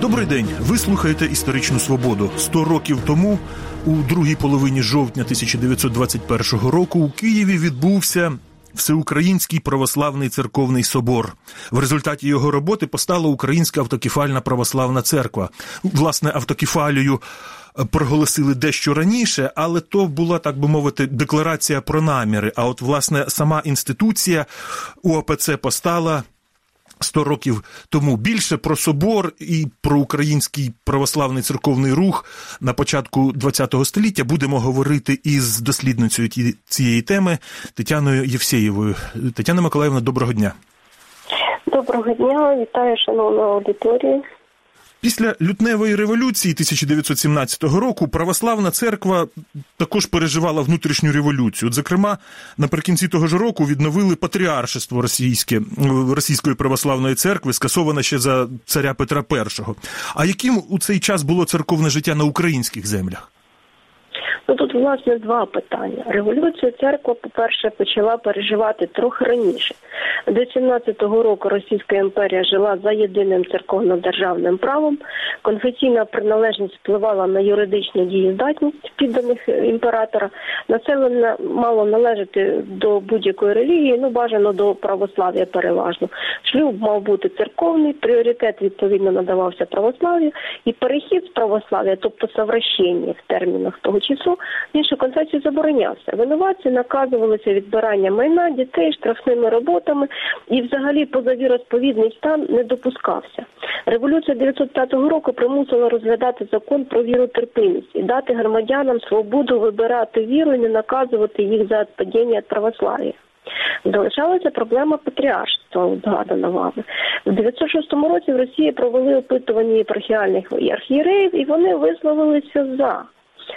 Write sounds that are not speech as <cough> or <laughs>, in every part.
Добрий день. Ви слухаєте історичну свободу. Сто років тому, у другій половині жовтня 1921 року, у Києві відбувся. Всеукраїнський православний церковний собор в результаті його роботи постала Українська автокефальна православна церква. Власне, автокефалію проголосили дещо раніше, але то була так би мовити декларація про наміри. А от власне сама інституція УАПЦ постала 100 років тому більше про собор і про український православний церковний рух на початку ХХ століття будемо говорити із дослідницею цієї теми Тетяною Євсеєвою. Тетяна Миколаївна, доброго дня. Доброго дня, вітаю, шановну аудиторію. Після лютневої революції 1917 року православна церква також переживала внутрішню революцію. Зокрема, наприкінці того ж року відновили патріаршество російське російської православної церкви, скасоване ще за царя Петра І. А яким у цей час було церковне життя на українських землях? Ну тут власне два питання. Революцію церква, по-перше, почала переживати трохи раніше. До 17-го року Російська імперія жила за єдиним церковно-державним правом. Конфесійна приналежність впливала на юридичну дієздатність підданих імператора. Населення мало належати до будь-якої релігії, ну бажано до православ'я переважно. Шлюб мав бути церковний, пріоритет відповідно надавався православ'ю, і перехід з православ'я, тобто совращення в термінах того часу, іншу концепцію заборонявся. Винуватці наказувалися відбирання майна, дітей, штрафними роботами і, взагалі, позавіросповідний стан не допускався. Революція 905 року примусила розглядати закон про віротерпимість і дати громадянам свободу вибирати віру і не наказувати їх за падіння православ'я. Залишалася проблема патріаршства, згадана вами. У 906 році в Росії провели опитування єпархіальних архієреїв, і вони висловилися за.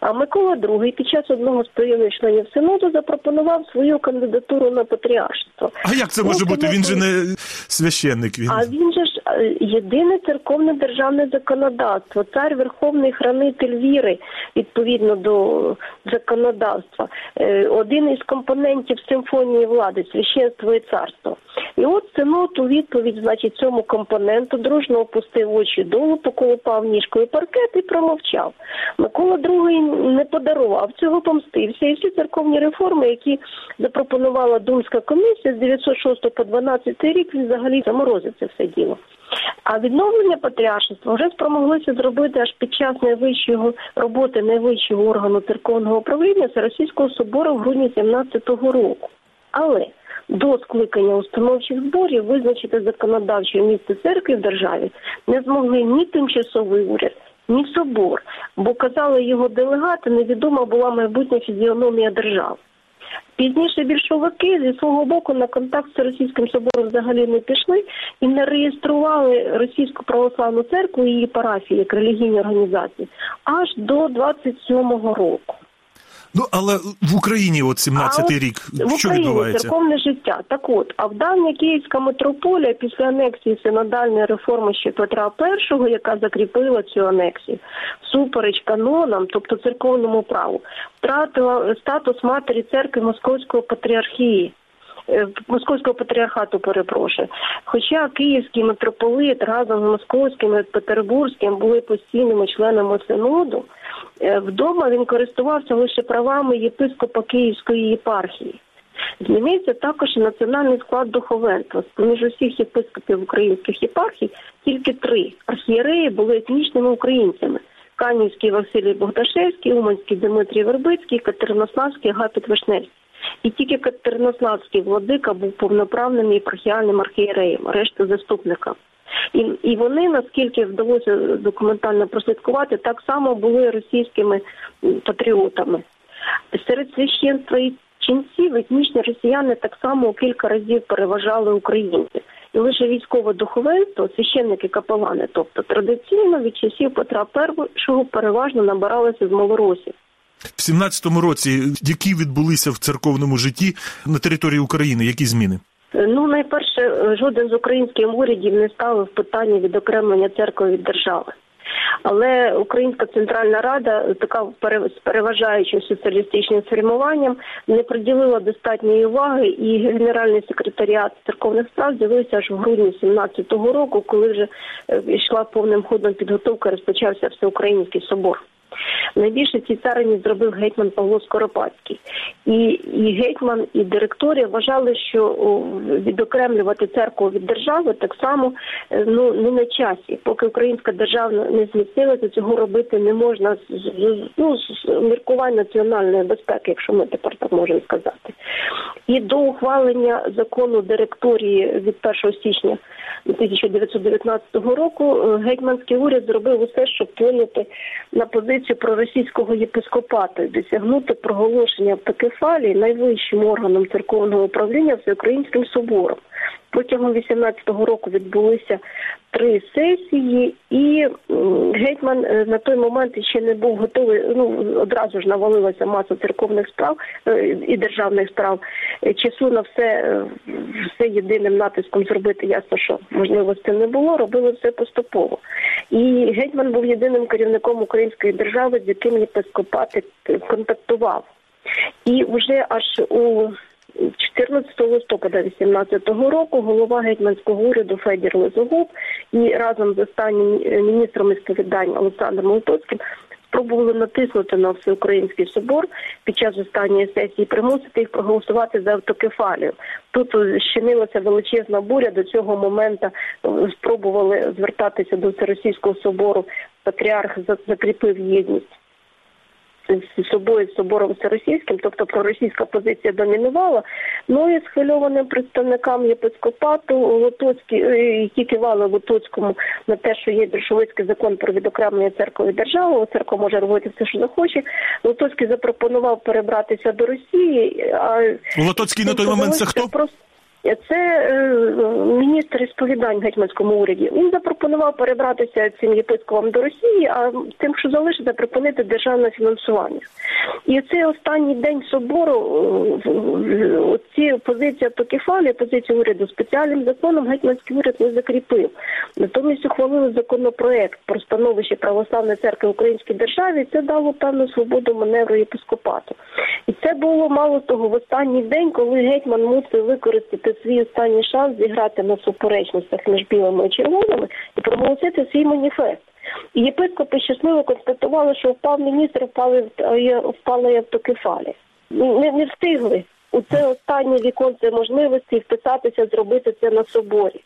А Микола II під час одного з прийомів членів синоду запропонував свою кандидатуру на патріаршество. А як це може бути? Він же не священник. Він. А він же ж е, єдине церковне державне законодавство, цар Верховний хранитель віри відповідно до законодавства, е, один із компонентів симфонії влади, священство і царство. І от синод у відповідь, значить, цьому компоненту дружно опустив очі долу, поколупав ніжкою паркет і промовчав. Микола II не подарував цього, помстився. І всі церковні реформи, які запропонувала Думська комісія з 906 по 12 рік, він взагалі заморозив це все діло. А відновлення патріаршества вже спромоглися зробити аж під час найвищого роботи найвищого органу церковного управління Російського собору в грудні 17-го року. Але до скликання установчих зборів визначити законодавче місце церкви в державі не змогли ні тимчасовий уряд, ні собор, бо казали його делегати, невідома була майбутня фізіономія держави. Пізніше більшовики зі свого боку на контакт з російським собором взагалі не пішли і не реєстрували російську православну церкву і її парафії як релігійні організації аж до 27-го року. Ну але в Україні, от 17-й рік, в що Україні відбувається? церковне життя. Так от, а в давня Київська митрополія після анексії синодальної реформи ще Петра І, яка закріпила цю анексію, супереч канонам, тобто церковному праву, втратила статус матері церкви Московського патріархії. Е, Московського патріархату перепрошую. Хоча київський митрополит разом з московським і петербурзьким були постійними членами синоду, вдома він користувався лише правами єпископа Київської єпархії. Змінився також національний склад духовенства. З поміж усіх єпископів українських єпархій тільки три архієреї були етнічними українцями: Канівський Василій Богдашевський, Уманський Дмитрій Вербицький, Катеринославський Агапіт Вишневський. І тільки Катеринославський владика був повноправним єпархіальним архієреєм, решта заступника. І і вони, наскільки вдалося документально прослідкувати, так само були російськими патріотами. Серед священства і ченців етнічні росіяни так само кілька разів переважали українців. І лише військове духовенство, священники капелани, тобто традиційно від часів Петра І переважно набиралися з малоросів. В 17-му році, які відбулися в церковному житті на території України, які зміни? Ну, найперше, жоден з українських урядів не ставив питання відокремлення церкви від держави. Але Українська Центральна Рада, така з переважаючим соціалістичним формуванням, не приділила достатньої уваги, і генеральний секретаріат церковних справ з'явився аж в грудні 2017 року, коли вже е, йшла повним ходом підготовка, розпочався всеукраїнський собор. Найбільше цій царині зробив гетьман Павло Скоропадський. І і гетьман, і директорія вважали, що відокремлювати церкву від держави так само е, ну не на часі. Поки українська держава не зміцнилася, цього робити не можна ну, з міркувань національної безпеки, якщо ми тепер так можемо сказати. І до ухвалення закону директорії від 1 січня 1919 року е, гетьманський уряд зробив усе, щоб вплинути на позицію проросійського єпископату і досягнути проголошення автокефалії найвищим органом церковного управління всеукраїнським собором. Протягом 18-го року відбулися три сесії, і гетьман е, на той момент ще не був готовий. Ну одразу ж навалилася маса церковних справ е, і державних справ. Е, часу на все все єдиним натиском зробити ясно, що можливості не було. Робили все поступово. І гетьман був єдиним керівником української держави, з яким єпископат контактував. І вже аж у 14 листопада 2018 року голова гетьманського уряду Федір Лизогуб і разом з останнім міністром ісповідань Олександром Литоцьким спробували натиснути на всеукраїнський собор під час останньої сесії, примусити їх проголосувати за автокефалію. Тут щинилася величезна буря. До цього моменту спробували звертатися до Всеросійського собору. Патріарх закріпив єдність з собою з собором всеросійським, тобто проросійська позиція домінувала. Ну і схвильованим представникам єпископату Лотоцькі, е, які кивали Лотоцькому на те, що є більшовицький закон про відокремлення церкви від держави, церква може робити все, що захоче. Лотоцький запропонував перебратися до Росії. А Лотоцький на той момент це хто? Просто це е, міністр ісповідань в гетьманському уряді. Він запропонував перебратися цим єпископам до Росії, а тим, що залишиться, припинити державне фінансування. І цей останній день собору е, ці позиція Токефалі, позиція уряду спеціальним законом гетьманський уряд не закріпив. Натомість ухвалили законопроект про становище православної церкви в Українській державі. Це дало певну свободу маневру єпископату. І це було мало того в останній день, коли гетьман мусив використати свій останній шанс зіграти на суперечностях між білими і червоними і проголосити свій маніфест. І єпископи щасливо констатували, що впав міністр, впали впала і автокефалія. Не, не встигли у це останнє віконце можливості вписатися, зробити це на соборі.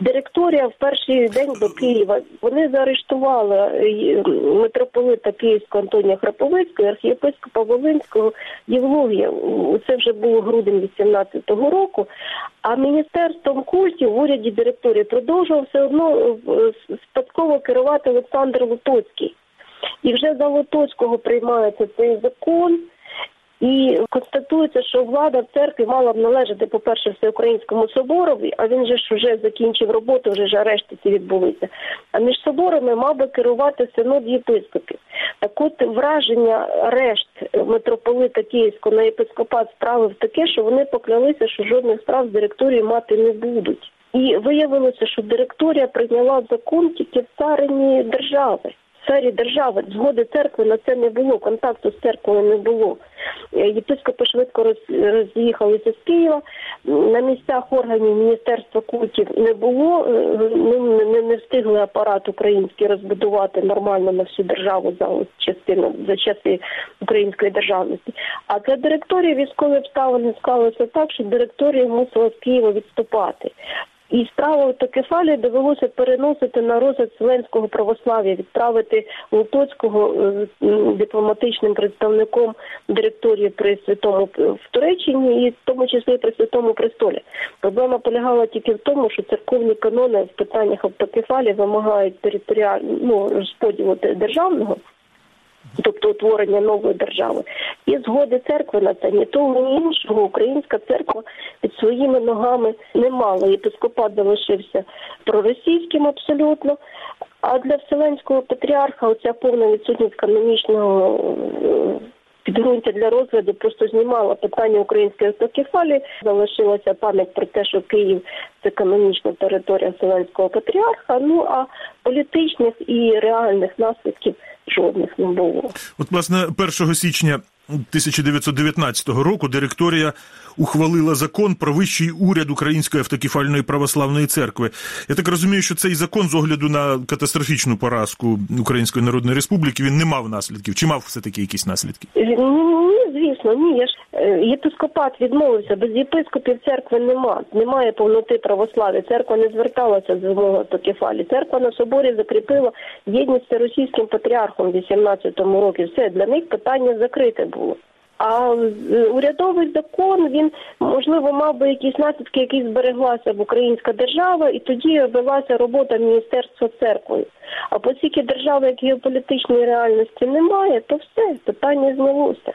Директорія в перший день до Києва вони заарештували е, митрополита Київського Антонія Храповицького, архієпископа Волинського Євлогія. Це вже було грудень 18-го року. А міністерством культів в уряді директорії продовжував все одно е, спадково керувати Олександр Лотоцький. І вже за Лотоцького приймається цей закон. І констатується, що влада в церкві мала б належати, по-перше, всеукраїнському соборові, а він же ж вже закінчив роботу, вже ж арешти ці відбулися. А між соборами мав би керувати синод єпископів. Так от враження решт митрополита Київського на єпископат справив таке, що вони поклялися, що жодних справ з директорії мати не будуть. І виявилося, що директорія прийняла закон тільки в царині держави сфері держави згоди церкви на це не було. Контакту з церквою не було. Е, єпископи швидко роз'їхалися з Києва. На місцях органів міністерства культів не було. Е, не, не встигли апарат український розбудувати нормально на всю державу за частину за часи української державності. А для директорії військові обставини склалися так, що директорія мусила з Києва відступати. І справу автокефалії довелося переносити на розгляд Вселенського православ'я, відправити Лутоцького е, дипломатичним представником директорії при святому в Туреччині, і в тому числі при святому престолі. Проблема полягала тільки в тому, що церковні канони в питаннях автокефалії вимагають територіального ну, розподілу державного тобто утворення нової держави, і згоди церкви на це ні того, ні іншого українська церква під своїми ногами не мала. Єпископат залишився проросійським абсолютно. А для Вселенського патріарха оця повна відсутність канонічного е, підґрунтя для розгляду просто знімала питання української автокефалії. Залишилася пам'ять про те, що Київ це канонічна територія Вселенського патріарха. Ну а політичних і реальних наслідків жодних не було. От, власне, 1 січня 1919 року директорія ухвалила закон про вищий уряд Української автокефальної православної церкви. Я так розумію, що цей закон з огляду на катастрофічну поразку Української Народної Республіки він не мав наслідків. Чи мав все таки якісь наслідки? Ні, ні, звісно, ні. Я ж е, єпископат відмовився. Без єпископів церкви нема. Немає повноти православ'я. Церква не зверталася з вимогою автокефалії. Церква на соборі закріпила єдність з російським патріархом в 18-му році. Все для них питання закрите було. А урядовий закон він можливо мав би якісь наслідки, які збереглася б українська держава, і тоді велася робота міністерства церкви. А оскільки держави як геополітичної реальності немає, то все питання знялося.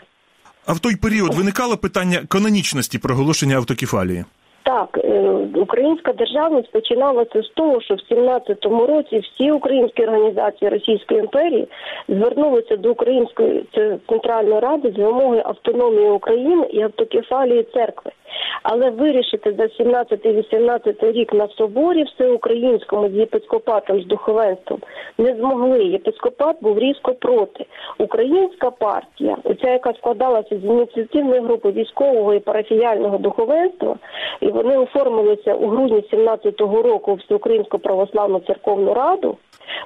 А в той період виникало питання канонічності проголошення автокефалії. Так, е, українська державність починалася з того, що в 17-му році всі українські організації Російської імперії звернулися до Української центральної ради з вимогою автономії України і автокефалії церкви. Але вирішити за 17-18 рік на соборі всеукраїнському з єпископатом з духовенством не змогли. Єпископат був різко проти. Українська партія, оця яка складалася з ініціативної групи військового і парафіяльного духовенства, вони оформилися у грудні 17-го року в Всеукраїнську православну церковну раду.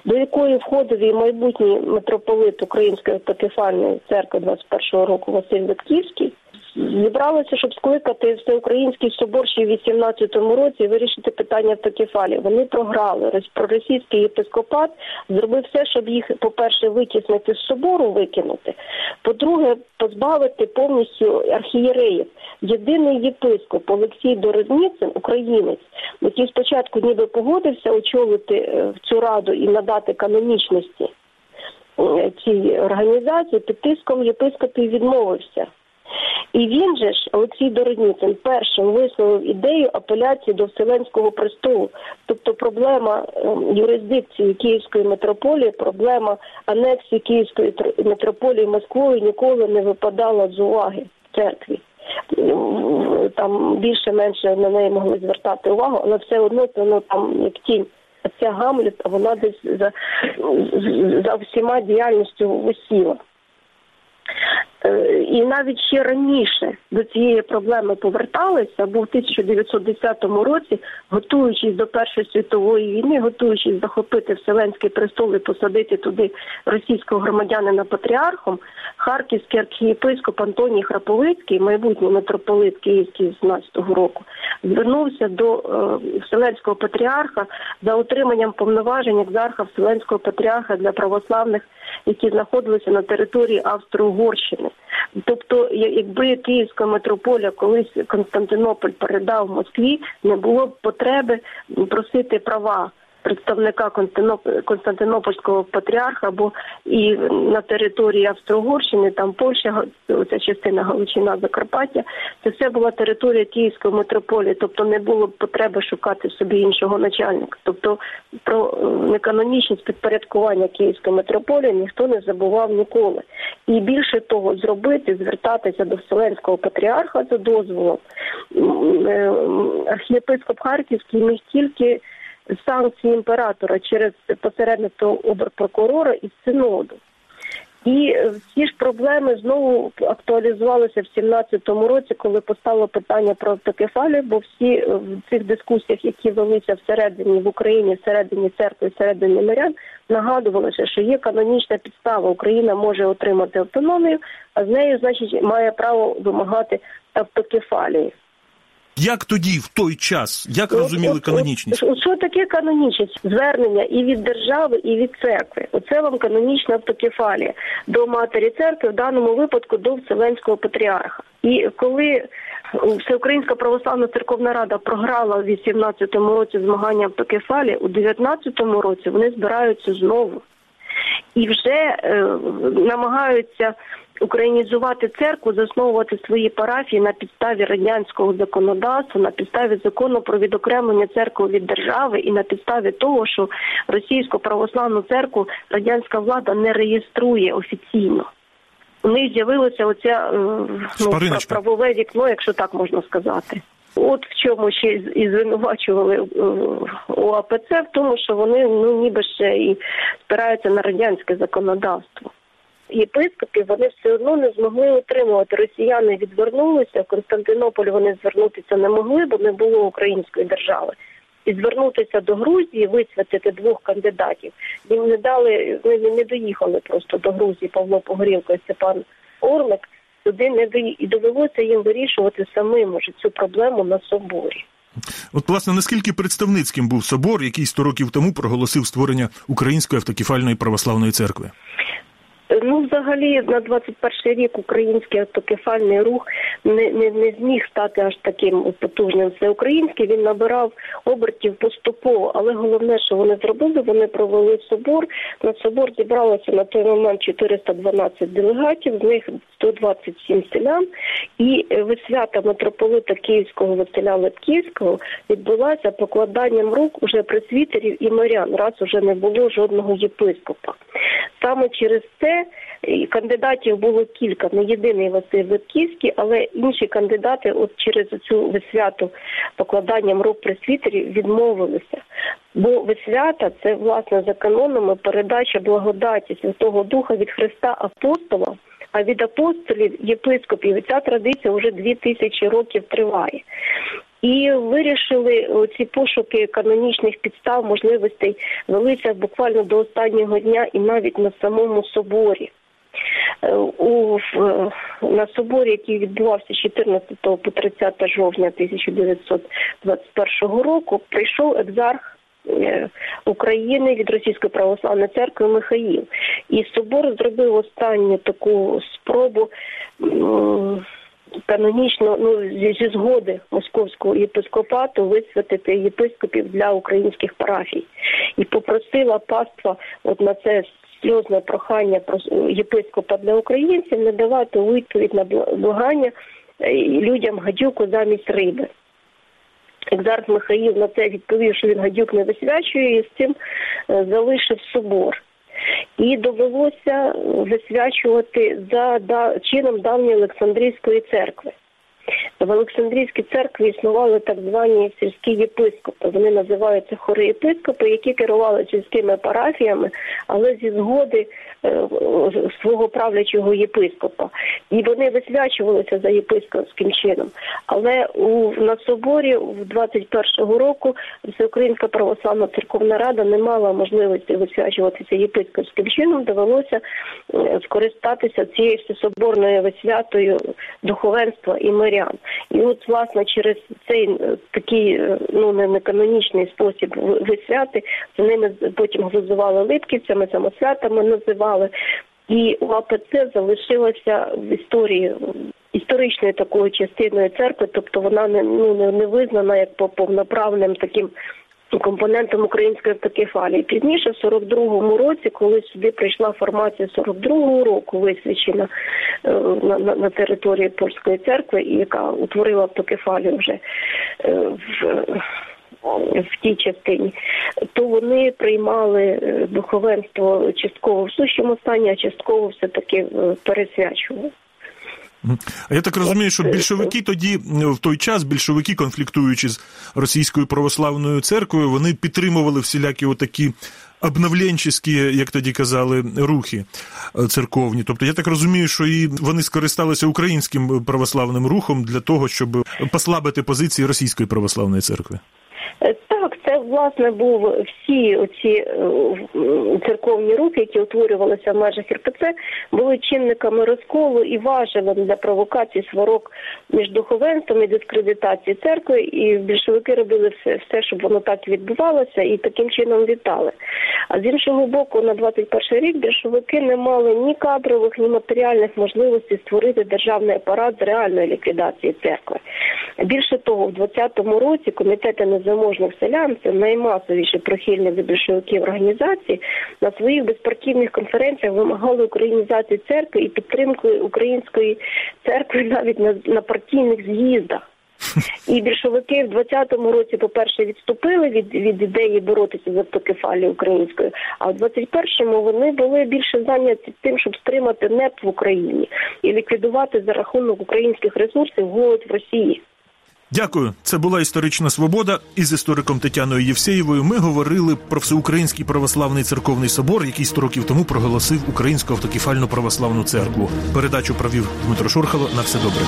До якої входив і майбутній митрополит Української автокефальної церкви 21-го року Василь Витківський, зібралися, щоб скликати всеукраїнський собор ще в 18-му році і вирішити питання автокефалії. Вони програли. Проросійський єпископат зробив все, щоб їх, по-перше, витіснити з собору, викинути. По-друге, позбавити повністю архієреїв. Єдиний єпископ Олексій Дорозніцин, українець, який спочатку ніби погодився очолити е, цю раду і надати канонічності е, цій організації, під тиском єпископів відмовився. І він же ж, Олексій Дородніцин, першим висловив ідею апеляції до Вселенського престолу. Тобто проблема ем, юрисдикції Київської митрополії, проблема анексії Київської митрополії Москвою ніколи не випадала з уваги в церкві. Там більше-менше на неї могли звертати увагу, але все одно це ну, там як тінь. Ця Гамлет, вона десь за, за всіма діяльністю висіла. Е, і навіть ще раніше до цієї проблеми поверталися, бо в 1910 році, готуючись до Першої світової війни, готуючись захопити Вселенський престол і посадити туди російського громадянина патріархом, харківський архієпископ Антоній Храповицький, майбутній митрополит Київський з 17-го року, звернувся до е, Вселенського патріарха за отриманням повноважень екзарха Вселенського патріарха для православних, які знаходилися на території Австро-Угорщини. Тобто, якби Київська митрополія колись Константинополь передав Москві, не було б потреби просити права представника Константинопольського патріарха, бо і на території Австро-Угорщини, там Польща, ця частина Галичина, Закарпаття, це все була територія Київської митрополії, тобто не було потреби шукати собі іншого начальника. Тобто про е, неканонічність підпорядкування Київської митрополії ніхто не забував ніколи. І більше того, зробити, звертатися до Вселенського патріарха за дозволом. Е, архієпископ Харківський міг тільки санкції імператора через посередництво оберпрокурора і синоду. І всі ж проблеми знову актуалізувалися в 17-му році, коли постало питання про автокефалію, бо всі в цих дискусіях, які велися всередині в Україні, всередині церкви, всередині мирян, нагадувалося, що є канонічна підстава. Україна може отримати автономію, а з нею, значить, має право вимагати автокефалії. Як тоді, в той час, як розуміли канонічність? От, що таке канонічність? Звернення і від держави, і від церкви. Оце вам канонічна автокефалія до матері церкви, в даному випадку до Вселенського патріарха. І коли Всеукраїнська православна церковна рада програла в 18-му році змагання автокефалії, у 19-му році вони збираються знову і вже е, намагаються українізувати церкву, засновувати свої парафії на підставі радянського законодавства, на підставі закону про відокремлення церкви від держави і на підставі того, що російську православну церкву радянська влада не реєструє офіційно. У них з'явилося оце ну, правове вікно, якщо так можна сказати. От в чому ще і звинувачували ОАПЦ в тому, що вони ну ніби ще і спираються на радянське законодавство. Єпископів вони все одно не змогли отримувати. Росіяни відвернулися. В Константинополь вони звернутися не могли, бо не було української держави. І звернутися до Грузії, висвятити двох кандидатів. Їм не дали, не, не доїхали просто до Грузії Павло Погорілко і Степан Орлик. Туди не доїхали. і довелося їм вирішувати самим уже цю проблему на соборі. От, власне, наскільки представницьким був собор, який 100 років тому проголосив створення Української автокефальної православної церкви? Ну, взагалі, на 21 рік український автокефальний рух не не, не зміг стати аж таким потужним. Це український він набирав обертів поступово, але головне, що вони зробили, вони провели собор. На собор зібралося на той момент 412 делегатів, з них 127 селян, і висвята митрополита Київського Василя Лепківського відбулася покладанням рук уже пресвітерів і морян, раз уже не було жодного єпископа. Саме через це кандидатів було кілька, не єдиний Василь Липківський, але інші кандидати, от через цю висвяту покладанням рук пресвітерів, відмовилися. Бо висвята це власне за канонами передача благодаті Святого Духа від Христа апостола. А від апостолів єпископів ця традиція вже дві тисячі років триває. І вирішили ці пошуки канонічних підстав, можливостей велися буквально до останнього дня і навіть на самому соборі. Е, у на соборі, який відбувався з 14 по 30 жовтня 1921 року, прийшов екзарх е, України від Російської православної церкви Михаїл. І собор зробив останню таку спробу канонічно ну зі згоди московського єпископату висвятити єпископів для українських парафій і попросила паства от на це сльозне прохання про єпископа для українців не давати відповідь на благання е, людям гадюку замість риби. Екзарх Михаїл на це відповів, що він гадюк не висвячує, і з цим е, залишив собор і довелося висвячувати за да, чином давньої Олександрійської церкви. В Олександрійській церкві існували так звані сільські єпископи. Вони називаються хори єпископи, які керували сільськими парафіями, але зі згоди е, свого правлячого єпископа. І вони висвячувалися за єпископським чином. Але у на соборі в 21-го року Всеукраїнська православна церковна рада не мала можливості висвячуватися єпископським чином. Довелося е, скористатися цією всесоборною висвятою духовенства і мирян. І от власне через цей е, такий е, ну не канонічний спосіб висвяти за ними потім глузували липківцями, самосвятами називали. І у АПЦ залишилася в історії історичною такою частиною церкви, тобто вона не ну не визнана як по повноправним таким компонентом української автокефалії. Пізніше, в 42-му році, коли сюди прийшла формація 42-го року, висвячена е, на, на на, території польської церкви, і яка утворила автокефалію вже е, в. В тій частині, то вони приймали е, духовенство частково в сущому стані, а частково все таки пересвячували. А я так розумію, що більшовики тоді в той час, більшовики, конфліктуючи з російською православною церквою, вони підтримували всілякі отакі обновленчі, як тоді казали, рухи е, церковні. Тобто я так розумію, що і вони скористалися українським православним рухом для того, щоб послабити позиції російської православної церкви. Е, це власне був всі оці е, церковні рухи, які утворювалися в межах РПЦ, були чинниками розколу і важелем для провокації сварок між духовенством і дискредитації церкви. І більшовики робили все, все, щоб воно так відбувалося, і таким чином вітали. А з іншого боку, на 21 рік більшовики не мали ні кадрових, ні матеріальних можливостей створити державний апарат з реальної ліквідації церкви. Більше того, в 20-му році комітети незаможних селян це наймасовіше прихильні до більшовиків організації на своїх безпартійних конференціях вимагали українізації церкви і підтримки української церкви навіть на, на партійних з'їздах. <laughs> І більшовики в 20-му році, по-перше, відступили від від ідеї боротися за автокефалію українською, а в 21-му вони були більше зайняті тим, щоб стримати НЕП в Україні і ліквідувати за рахунок українських ресурсів голод в Росії. Дякую. Це була історична свобода. Із істориком Тетяною Євсеєвою ми говорили про всеукраїнський православний церковний собор, який 100 років тому проголосив Українську автокефальну православну церкву. Передачу провів Дмитро Шурхало. На все добре.